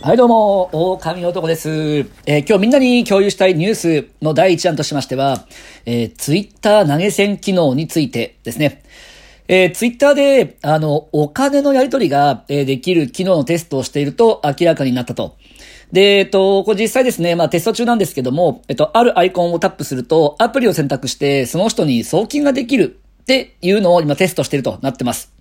はいどうも、狼男です。えー今日みんなに共有したいニュースの第一弾としましては、えー、ツイッター投げ銭機能についてですね。えー、ツイッターで、あの、お金のやり取りが、えーできる機能のテストをしていると明らかになったと。で、えっと、これ実際ですね、まあテスト中なんですけども、えっと、あるアイコンをタップすると、アプリを選択して、その人に送金ができるっていうのを今テストしているとなってます。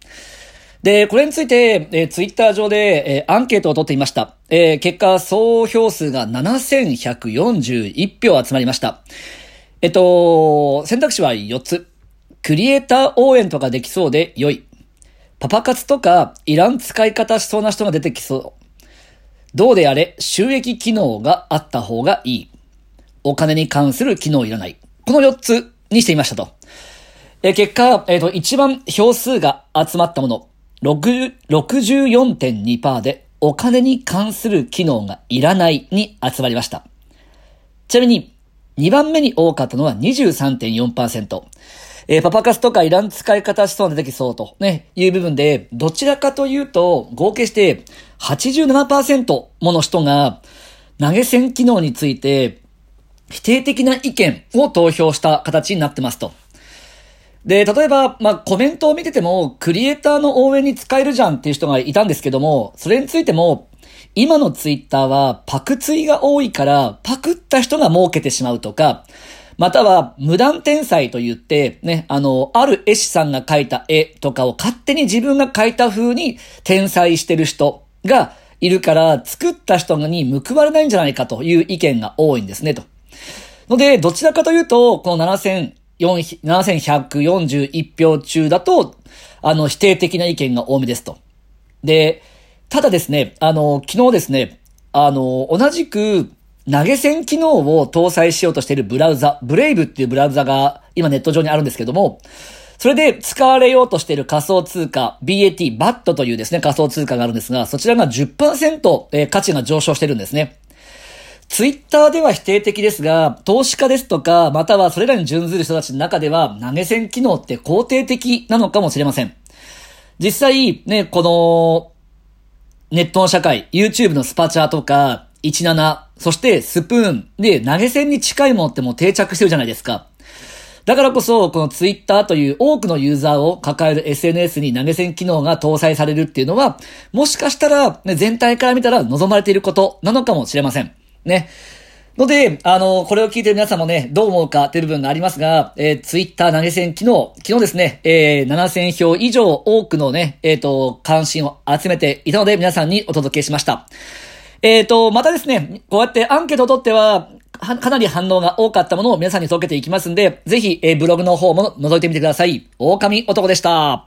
で、これについて、えー、ツイッター上で、えーアンケートを取っていました。えー結果、総票数が7141票集まりました。えっと、選択肢は4つ。クリエイター応援とかできそうで良い。パパ活とかいらん使い方しそうな人が出てきそう。どうであれ、収益機能があった方がいい。お金に関する機能いらない。この4つにしていましたと。え結果、えっ、と、一番票数が集まったもの、64.2%で、お金に関する機能がいらないに集まりました。ちなみに、2番目に多かったのは23.4%。えーパパ活とかいらん使い方しそうな出てきそうと、ね、いう部分で、どちらかというと、合計して87%もの人が、投げ銭機能について、否定的な意見を投票した形になってますと。で、例えば、まあ、コメントを見てても、クリエイターの応援に使えるじゃんっていう人がいたんですけども、それについても、今のツイッターはパクツイが多いから、パクった人が儲けてしまうとか、または無断転載と言って、ね、あの、ある絵師さんが描いた絵とかを勝手に自分が描いた風に転載してる人がいるから、作った人に報われないんじゃないかという意見が多いんですね、と。ので、どちらかというと、この7000 7141票中だと、あの、否定的な意見が多めですと。で、ただですね、あの、昨日ですね、あの、同じく、投げ銭機能を搭載しようとしているブラウザ、ブレイブっていうブラウザが今ネット上にあるんですけども、それで使われようとしている仮想通貨、BAT、BAT というですね、仮想通貨があるんですが、そちらが10%、えー価値が上昇してるんですね。ツイッターでは否定的ですが、投資家ですとか、またはそれらに準ずる人たちの中では、投げ銭機能って肯定的なのかもしれません。実際、ね、この、ネットの社会、YouTube のスパチャとか、17、そしてスプーンで投げ銭に近いものってもう定着してるじゃないですか。だからこそ、このツイッターという多くのユーザーを抱える SNS に投げ銭機能が搭載されるっていうのは、もしかしたら、ね、全体から見たら望まれていることなのかもしれません。ね。ので、あの、これを聞いてる皆さんもね、どう思うかっていう部分がありますが、えー、ツイッター投げ銭機能、昨日ですね、えー、7000票以上多くのね、えっ、と、関心を集めていたので、皆さんにお届けしました。えっ、と、またですね、こうやってアンケートを取っては、はかなり反応が多かったものを皆さんに届けていきますんで、ぜひ、えーブログの方も覗いてみてください。狼男でした。